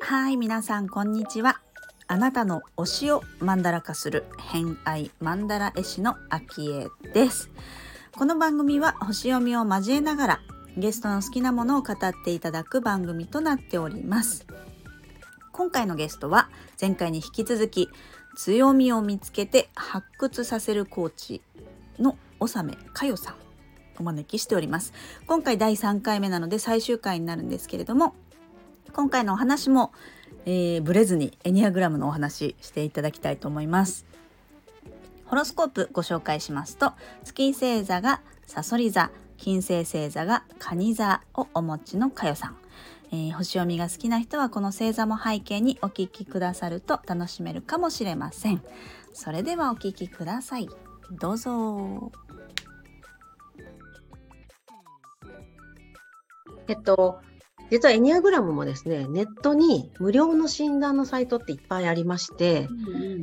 はい、皆さんこんにちは。あなたの推しをマンダラ化する偏愛マンダラ絵師のアキエです。この番組は星読みを交えながらゲストの好きなものを語っていただく番組となっております。今回のゲストは前回に引き続き強みを見つけて発掘させるコーチの納めかよさんお招きしております。今回第3回目なので最終回になるんですけれども今回のお話も、えー、ブレずにエニアグラムのお話していただきたいと思います。ホロスコープご紹介しますと月星座がサソリ座金星星座が蟹座をお持ちのかよさん、えー星読みが好きな人はこの星座も背景にお聞きくださると楽しめるかもしれません。それではお聞きください。どうぞ。えっと、実はエニアグラムもですね、ネットに無料の診断のサイトっていっぱいありまして、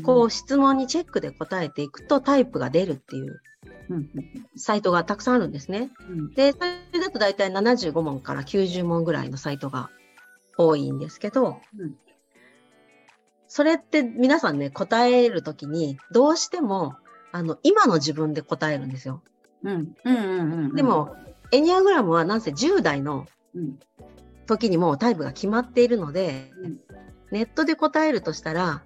こう質問にチェックで答えていくとタイプが出るっていううんサイトがたくさんあるんですね。うん。で、だと大体75問から90問ぐらいのサイトが多いんですけど、うん。それって皆さんね、答えるときにどうしてもあの今の自分で答えるんですよ。うん。うんうんうんでも、エニアグラムはなんせ10代のうん。時にもうタイプが決まっているので、うん。ネットで答えるとしたら、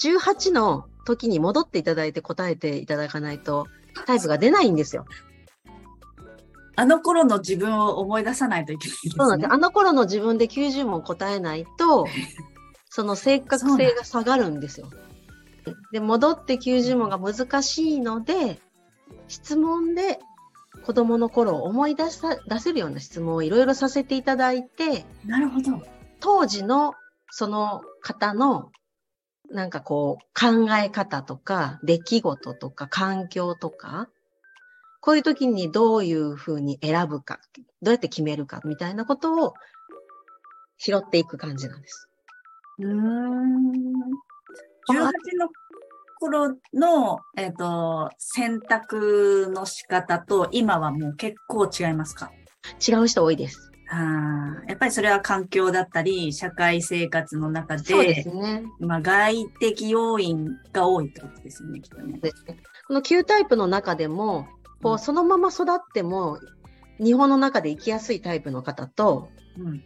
18の時に戻っていただいて答えていただかないと、タイプが出ないんですよ。あの頃の自分を思い出さないといけないね。そうなんです。あの頃の自分で90問答えないと、その正確性が下がるんですよ。で、戻って90問が難しいので、質問で子供の頃を思い出さ出せるような質問をいろいろさせていただいて、なるほど。当時のその方のなんかこう考え方とか出来事とか環境とか、こういう時にどういうふうに選ぶか、どうやって決めるかみたいなことを拾っていく感じなんです。うーん。18の頃の、えっ、と、選択の仕方と今はもう結構違いますか？違う人多いです。あーやっぱりそれは環境だったり、社会生活の中で、そうですね。まあ、外的要因が多いってことですよね、きっとねこの9タイプの中でも、こううんそのまま育っても日本の中で生きやすいタイプの方と、うん。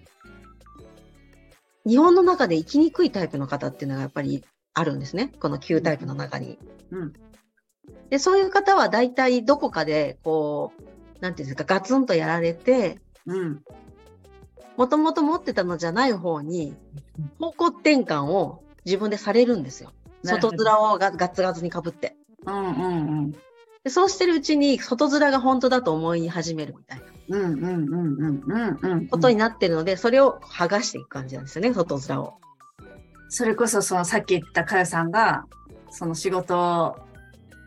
日本の中で生きにくいタイプの方っていうのがやっぱりあるんですね。この9タイプの中に。うん。で、そういう方は大体どこかで、こう、なんていうんですか、ガツンとやられて、うん。もともと持ってたのじゃない方に、方向転換を自分でされるんですよ。外面をガガツガツにかぶって。うんうんうん。でそうしてるうちに、外面が本当だと思い始めるみたいなうんうんうんうんうんうん。ことになってるので、それを剥がしていく感じなんですよね、外面を。それこそそのさっき言ったかよさんが、その仕事、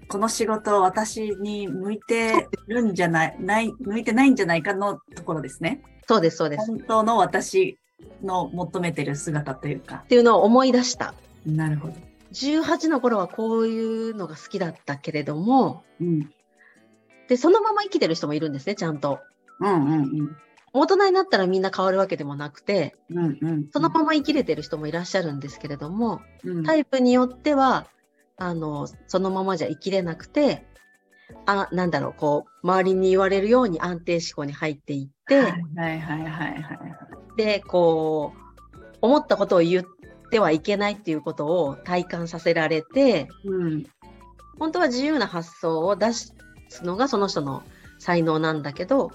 この仕事私に向いてるんじゃない、ない、向いてないんじゃないかのところですね。そうです、そうです。っ本当の私の求めてる姿というか。ていうのを思い出した。なるほど。18の頃はこういうのが好きだったけれども、うん。で、そのまま生きてる人もいるんですね、ちゃんと。うんうん大人になったらみんな変わるわけでもなくて、うん。うんうん。そのまま生きれてる人もいらっしゃるんですけれども、うん、タイプによっては、あの、そのままじゃ生きれなくて、あ、なんだろう、こう、周りに言われるように安定思考に入っていって。で、こう、思ったことを言ってはいけないっていうことを体感させられて、うん。本当は自由な発想を出すのがその人の才能なんだけど、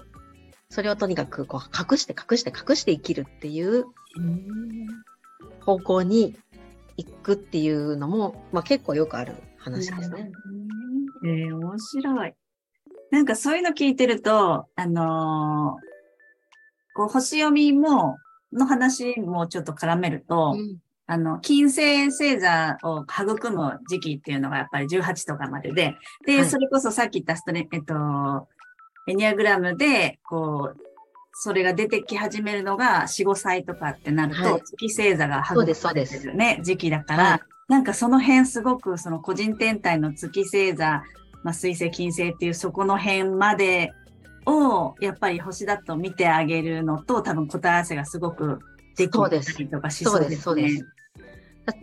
それをとにかくこう隠して隠して隠して生きるっていう方向に行くっていうのも、まあ、結構よくある話ですね。えー、面白い。なんかそういうの聞いてると、あのーこう、星読みも、の話もちょっと絡めると、うんあの、金星星座を育む時期っていうのがやっぱり18とかまでで、で、はいそれこそさっき言ったストレ、えっと、エニアグラムで、こう、それが出てき始めるのが4、5歳とかってなると、はい月星座が育そうですね、時期だから、はいなんかその辺すごくその個人天体の月星座まあ、水星、金星っていうそこの辺までを、やっぱり星だと見てあげるのと、多分答え合わせがすごくできたりとかしそうですね。そうです、そうです。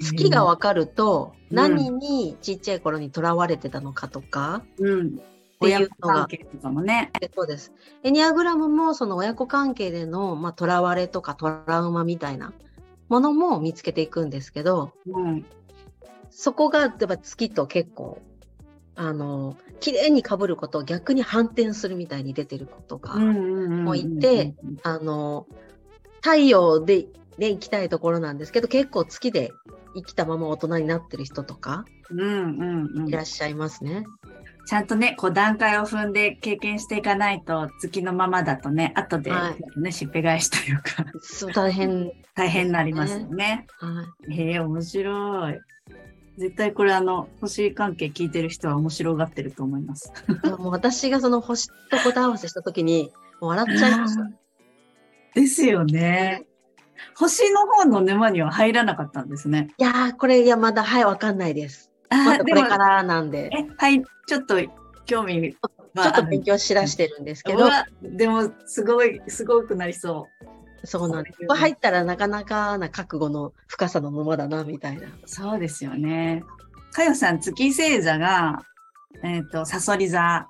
月が分かると、何にちっちゃい頃にとらわれてたのかとか、うん。っていうのが関係とかもね。そうです。エニアグラムもその親子関係での、まあ、とらわれとかトラウマみたいなものも見つけていくんですけど、うん。そこがやっぱ月と結構、あの、綺麗に被ることを逆に反転するみたいに出てることが、もういて、あの、太陽でね、行きたいところなんですけど、結構月で生きたまま大人になってる人とか、うんうんうんいらっしゃいますね。ちゃんとね、こう段階を踏んで経験していかないと、月のままだとね、後で、ねはいしっぺ返しというか、そう、大変。大変になりますよね。はい。へえ、面白い。絶対これあの、星関係聞いてる人は面白がってると思います。もう私がその星と答え合わせしたときに、もう笑っちゃいました。ですよね。星の方の沼には入らなかったんですね。いやー、これ、いや、まだ、はい、わかんないです。まだこれからなんで、え、はい、ちょっと興味ちょっと勉強しだしてるんですけど、でも、すごい、すごくなりそそうなんです。これ入ったらなかなかな覚悟の深さのままだな、みたいな。う。そうですよね。かよさん、月星座が、えっ、と、サソリ座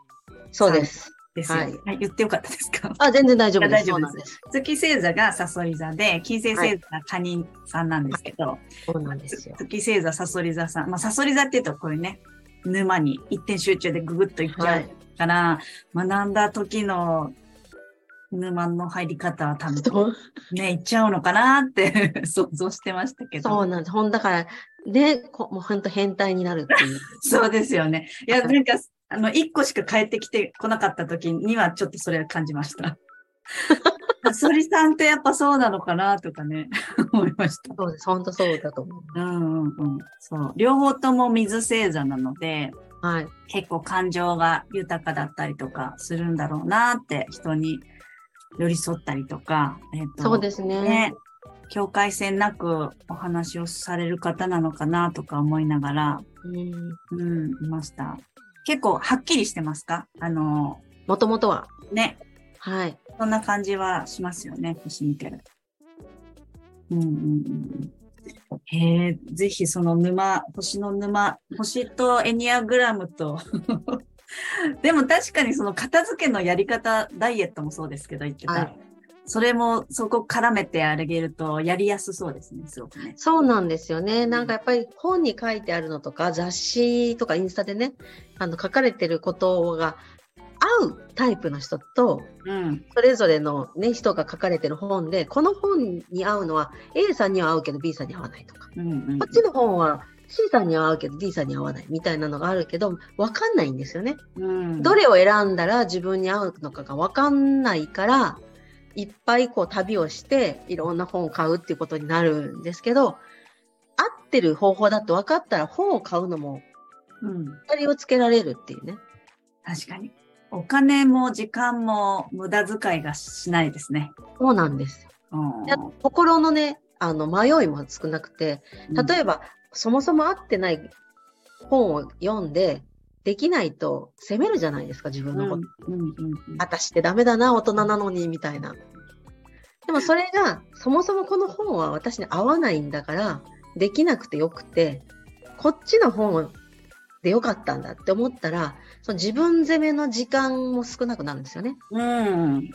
そうです。ですよ、はいはい。言ってよかったですか？あ、全然大丈夫です。大丈夫ですそうなんです。月星座がサソリ座で、金星星座がカニさんなんですけど、そうなんですよ。月星座、サソリ座さん。まあ、サソリ座って言うとこういうね、沼に一点集中でググッといっちゃうから、学んだ時の沼の入り方は多分ね、いっちゃうのかなって 想像してましたけど。そうなんです。ほんだから、ね、こもう本当変態になるっていう。そうですよね。いや、はいなんか、あの、一個しか帰ってきてこなかった時にはちょっとそれを感じました。サソリさんってやっぱそうなのかなとかね、思いました。そうです。本当そうだと思う。うんうんうん。そう。両方とも水星座なので、はい。結構感情が豊かだったりとかするんだろうなって、人に寄り添ったりとか、えっ、と、そうですね。ね、境界線なくお話をされる方なのかなとか思いながら、うん。うん、いました。結構はっきりしてますか？あの、もともとは？ね、はい。そんな感じはしますよね、星見てる。うんうんうん。へえ、ぜひその沼、星の沼、星とエニアグラムと、でも確かにその片付けのやり方、ダイエットもそうですけど言ってた。はいそれもそこ絡めてあげるとやりやすそうですね、すごくね。そうなんですよね。なんかやっぱり本に書いてあるのとか、雑誌とかインスタでね、あの書かれてることが合うタイプの人と、うん。それぞれのね、人が書かれてる本で、この本に合うのは A さんには合うけど B さんに合わないとか、うんうんこっちの本は C さんには合うけど D さんには合わないみたいなのがあるけど、わかんないんですよね。うん。どれを選んだら自分に合うのかがわかんないから、いっぱいこう旅をしていろんな本を買うっていうことになるんですけど、合ってる方法だと分かったら本を買うのもうん。当たりをつけられるっていうね。確かに。お金も時間も無駄遣いがしないですね。そうなんですよ。うんや心のね、あの迷いも少なくて、例えば、そもそも合ってない本を読んで、できないと責めるじゃないですか、自分のこと。うんうんうん私ってダメだな、大人なのに、みたいな。でもそれが、そもそもこの本は私に合わないんだから、できなくてよくて、こっちの本でよかったんだって思ったら、その自分責めの時間も少なくなるんですよね。うん。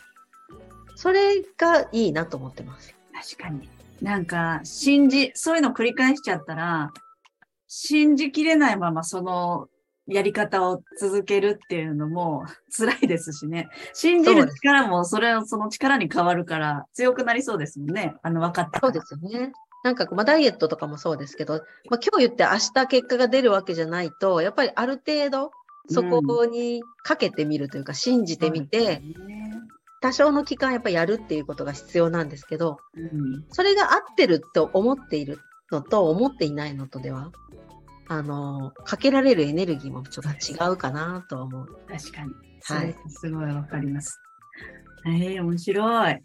それがいいなと思ってます。確かに。なんか、信じ、そういうの繰り返しちゃったら、信じきれないままそのやり方を続けるっていうのも 辛いですしね。信じる力もそれをその力に変わるから強くなりそうですもんね。あの、分かった。そうですよね。なんか、まあ、ダイエットとかもそうですけど、まあ、今日言って明日結果が出るわけじゃないと、やっぱりある程度、そこにかけてみるというか、信じてみて、多少の期間やっぱりやるっていうことが必要なんですけど、うん。それが合ってると思っているのと思っていないのとでは、あの、かけられるエネルギーもちょっと違うかなとは思う。確かに。ははいい。すごいわかります。ええ面白い。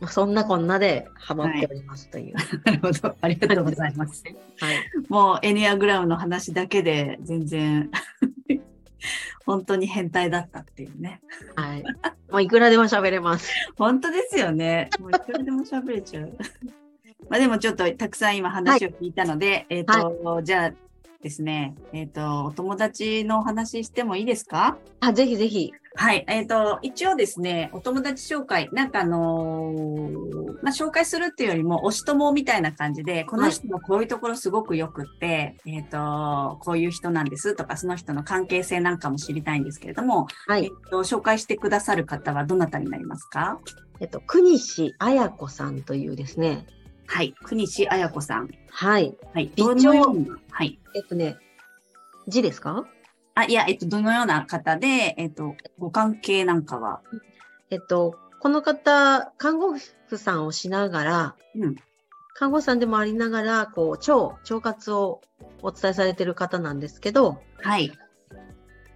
まあ、そんなこんなでハマっておりますという。なるほど。ありがとうございます。はい。もうエニアグラムの話だけで全然本当に変態だったっていうね。はい。もういくらでも喋れます。本当ですよね。もういくらでも喋れちゃう。まあでもちょっとたくさん今話を聞いたので、えっ、と、じゃあですね、えっ、と、お友達のお話ししてもいいですか？あ、ぜひぜひ。はい。えっ、と、一応ですね、お友達紹介、なんかあのーまあ、紹介するっていうよりも、推し友みたいな感じで、この人のこういうところすごくよくって、えっ、と、こういう人なんですとか、その人の関係性なんかも知りたいんですけれども、はいえっ。と、紹介してくださる方はどなたになりますか？えっと、国西彩子さんというですね。はい。国西彩子さん。はい。はい。どのような、はい。えっとね、字ですか？あ、いや、えっと、どのような方で、えっと、ご関係なんかは？えっと、この方、看護婦さんをしながら、うん。看護師さんでもありながら、こう、腸、腸活をお伝えされている方なんですけど、はい。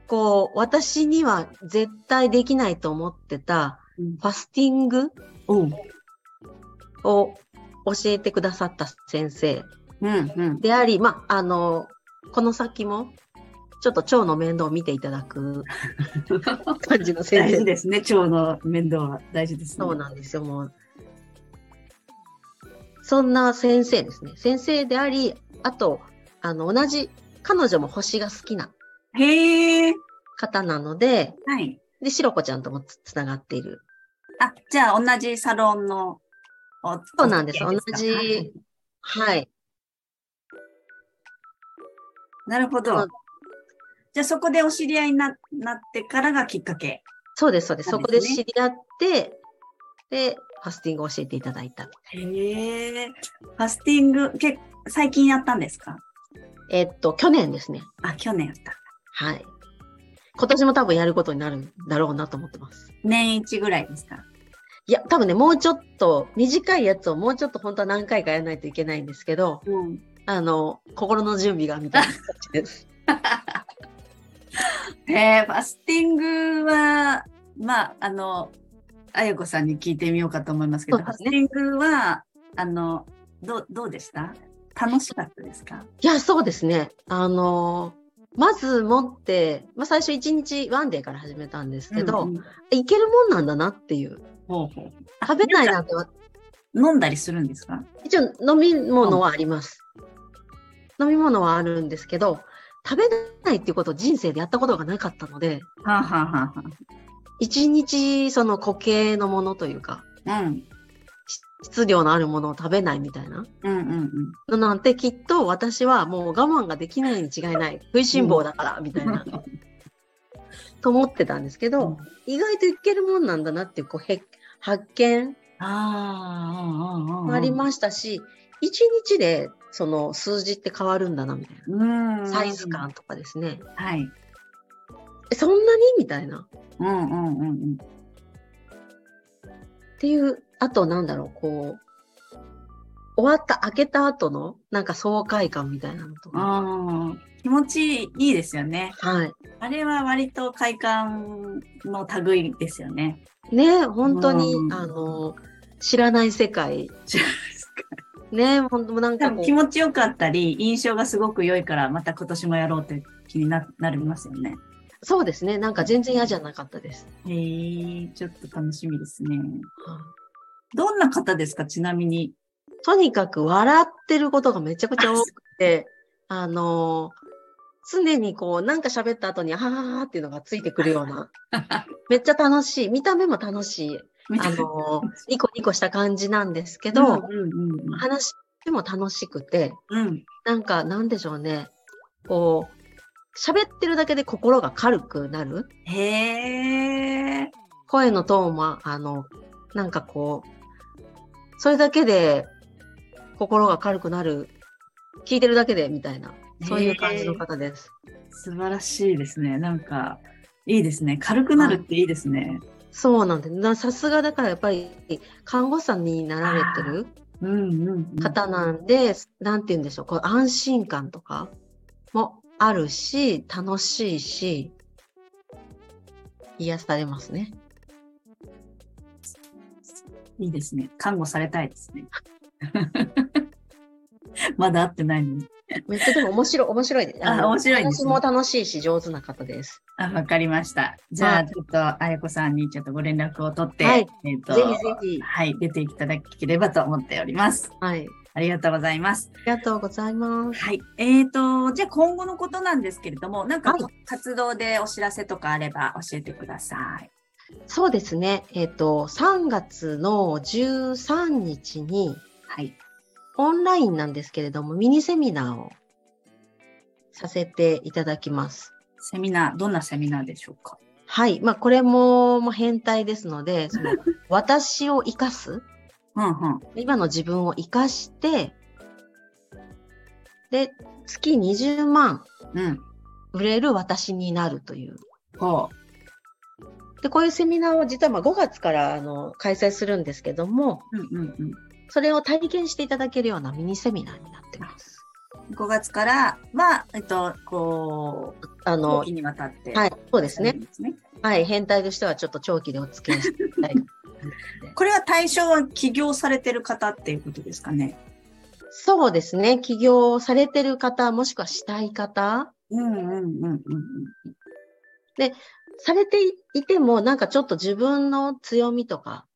こう、私には絶対できないと思ってた、うんファスティング。を教えてくださった先生うん、うん。であり、まあ、あの、この先も、ちょっと腸の面倒を見ていただく 感じの先大事生ですね。腸の面倒は大事ですね。そうなんですよ、もう。そんな先生ですね。先生であり、あと、あの、同じ、彼女も星が好きな。方なので、はい。で、しろこちゃんともつつながっている。あ、じゃあ同じサロンのお。そうなんです同じはい。なるほどうん。じゃあそこでお知り合いにななってからがきっかけ。そうです、そうです。そうこで知り合って、で、ファスティングを教えていただいた。へえ。ファスティング、け最近やったんですか？えっと、去年ですね。あ、去年やった。はい。今年も多分やることになるんだろうなと思ってます。年一ぐらいですか？いや、多分ね、もうちょっと、短いやつをもうちょっと本当は何回かやらないといけないんですけど、うん。あの、心の準備がみたいな感じです。へ え、ファスティングは、まあ、あの、あやこさんに聞いてみようかと思いますけど、そうですファスティングは、あの、どう、どうでした？楽しかったですか？いや、そうですね。あのまず持って、まあ、最初1日ワンデーから始めたんですけど、うんうんいけるもんなんだなっていう。ほうほう食べないなんては、飲んだりするんですか？一応飲み物はあります。飲み物はあるんですけど、食べないっていうことを人生でやったことがなかったので、はあ、はあはあは一日その固形のものというか、あ、うん。質量のあるものを食べないみたいなうんうんのなんてきっと私はもう我慢ができないに違いない。食いしん坊だから、みたいな。と思ってたんですけど、うん意外といけるもんなんだなっていうこうへ発見ああ、りましたし、一日でその数字って変わるんだなみたいな。うん。サイズ感とかですね。はい。えそんなにみたいな。うんうんうんうん。っていう、あとなんだろう、こう、終わった、開けた後のなんか爽快感みたいなのとか。気持ちいいですよね。はい。あれは割と快感の類ですよね。ね本当に、うんあの、知らない世界。知らないですかね本当なん多か気持ちよかったり、印象がすごく良いから、また今年もやろうって気にななりますよね。そうですね。なんか全然嫌じゃなかったです。へえ、ちょっと楽しみですね。はいどんな方ですか、ちなみに。とにかく笑ってることがめちゃくちゃ多くて、あの常にこう、なんか喋った後に、はははっていうのがついてくるような、めっちゃ楽しい。見た目も楽しい。あのニコニコした感じなんですけど、うんうんうん話も楽しくて、うん。なんか、なんでしょうね。こう、喋ってるだけで心が軽くなる。へえ。声のトーンも、あの、なんかこう、それだけで心が軽くなる。聞いてるだけで、みたいな。そういう感じの方です。素晴らしいですね。なんか、いいですね。軽くなるっていいですね。そうなんでさすがだからやっぱり、看護師さんになられてるうんうん、うん。方なんで、なんて言うんでしょう、こう安心感とかもあるし、楽しいし、癒されますね。いいですね。看護されたいですね。まだ会ってないのに。めっちゃでも面白い、面白い。あの面白いですね私も楽しいし、上手な方です。あ、わかりました。じゃあ、はいちょっと、あやこさんにちょっとご連絡を取って、はいえっ、と、ぜひぜひ。はい、出ていただければと思っております。はい。ありがとうございます。ありがとうございます。はい。えっ、と、じゃあ今後のことなんですけれども、なんかはい活動でお知らせとかあれば教えてください。そうですね。えっ、と、3月の13日に、はい。オンラインなんですけれども、ミニセミナーをさせていただきます。セミナー、どんなセミナーでしょうか？はい。まあ、これも、もう変態ですので、その、私を生かす、うんうん。今の自分を生かして、で、月20万うん。売れる私になるという。ほで、こういうセミナーを実はまあ5月からあの開催するんですけども、う。うんうんうん。それを体験していただけるようなミニセミナーになってます。5月からは、えっと、こう、あのにわたって。はい、そうですね。ですね。はい、変態としてはちょっと長期でお付き合いしていきたい。これは対象は起業されてる方っていうことですかね？そうですね。起業されてる方、もしくはしたい方、うんうんうんうんうん。されていても、なんかちょっと自分の強みとか、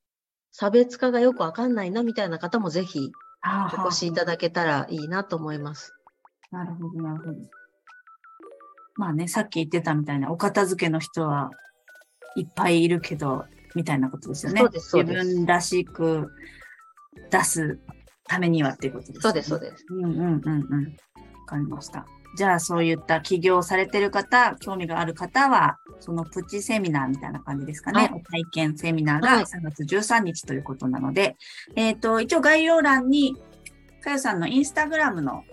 差別化がよくわかんないなみたいな方もぜひあお越しいただけたらいいなと思います。なるほど、なるほど。まあね、さっき言ってたみたいな、お片付けの人はいっぱいいるけど、みたいなことですよね。そうですそうです自分らしく出すためにはっていうことですね。そうです、そうです。うんうんうんうん。わかりました。じゃあ、そういった起業されてる方、興味がある方は、そのプチセミナーみたいな感じですかね。はい体験セミナーがはい3月13日ということなので、えっ、と、一応概要欄に、かよさんのインスタグラムの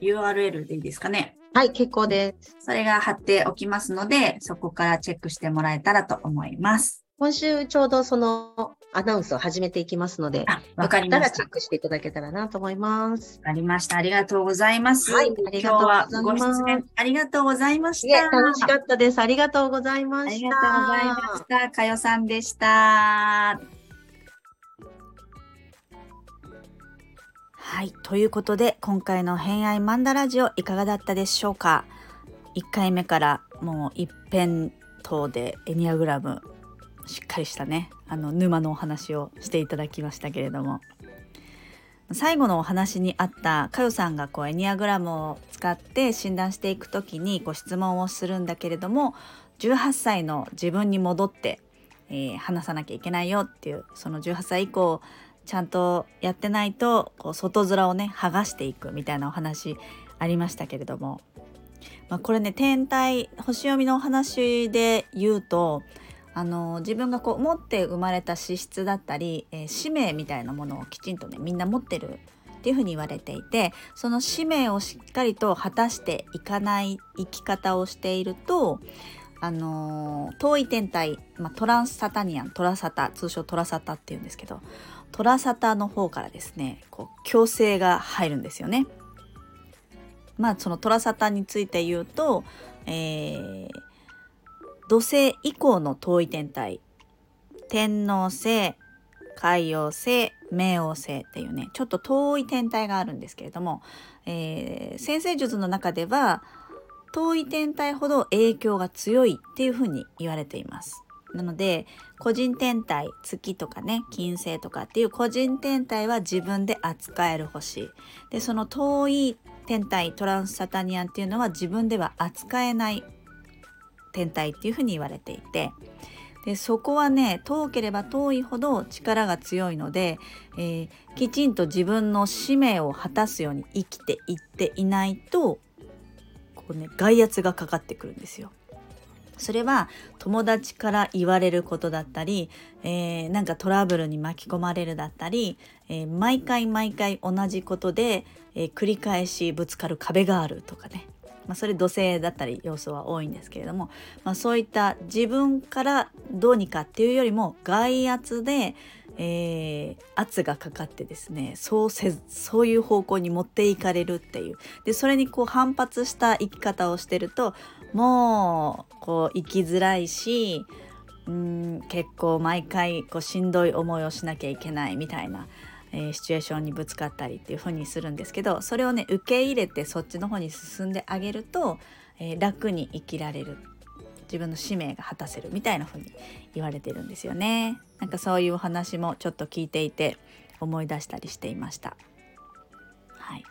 URL でいいですかね。はい、結構です。それが貼っておきますので、そこからチェックしてもらえたらと思います。今週ちょうどそのアナウンスを始めていきますので、あ、わかりました。らチェックしていただけたらなと思います。わかりました。ありがとうございます。はいありがとうございますご出演ありがとうございました。楽しかったです。ありがとうございました。ありがとうございました。かよさんでした。はい。ということで、今回の偏愛マンダラジオいかがだったでしょうか ?1 回目からもう一辺倒でエニアグラム、しっかりしたね、あの沼のお話をしていただきましたけれども、最後のお話にあったかよさんがこうエニアグラムを使って診断していくときにご質問をするんだけれども18歳の自分に戻って、えー話さなきゃいけないよっていうその18歳以降ちゃんとやってないとこう外面をね剥がしていくみたいなお話ありましたけれども、まあ、これね天体星読みのお話で言うとあの自分がこう持って生まれた資質だったり、えー使命みたいなものをきちんとねみんな持ってるっていうふうに言われていてその使命をしっかりと果たしていかない生き方をしているとあの遠い天体、まあ、トランスサタニアントラサタ通称トラサタっていうんですけどトラサタの方からですねこう強制が入るんですよね。まあそのトラサタについて言うと、えー土星以降の遠い天体天王星海王星冥王星っていうねちょっと遠い天体があるんですけれども、えー先生術の中では遠い天体ほど影響が強いっていうふうに言われています。なので個人天体月とかね金星とかっていう個人天体は自分で扱える星でその遠い天体トランスサタニアンっていうのは自分では扱えない天体っていうふうに言われていてでそこはね遠ければ遠いほど力が強いので、えーきちんと自分の使命を果たすように生きていっていないとこう、ね、外圧がかかってくるんですよ。それは友達から言われることだったり、えーなんかトラブルに巻き込まれるだったり、えー毎回毎回同じことで、えー繰り返しぶつかる壁があるとかね、まあ、それ土星だったり要素は多いんですけれども、まあ、そういった自分からどうにかっていうよりも外圧で、えー圧がかかってですねそうせそういう方向に持っていかれるっていう。でそれにこう反発した生き方をしてるともうこう生きづらいしうん結構毎回こうしんどい思いをしなきゃいけないみたいなえー、シチュエーションにぶつかったりっていう風にするんですけどそれをね受け入れてそっちの方に進んであげると、えー、楽に生きられる自分の使命が果たせるみたいな風に言われてるんですよね。なんかそういうお話もちょっと聞いていて思い出したりしていました。はい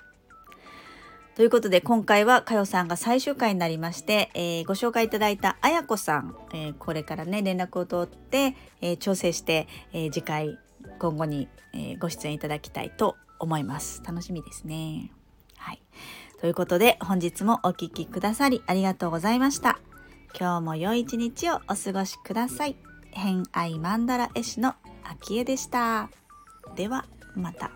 ということで今回はかよさんが最終回になりまして、えー、ご紹介いただいたあやこさん、えー、これからね連絡を取って、えー、調整して、え次回今後に、えご出演いただきたいと思います。楽しみですね。はい。ということで本日もお聴きくださりありがとうございました。今日も良い一日をお過ごしください。偏愛マンダラ絵師の秋江でした。ではまた。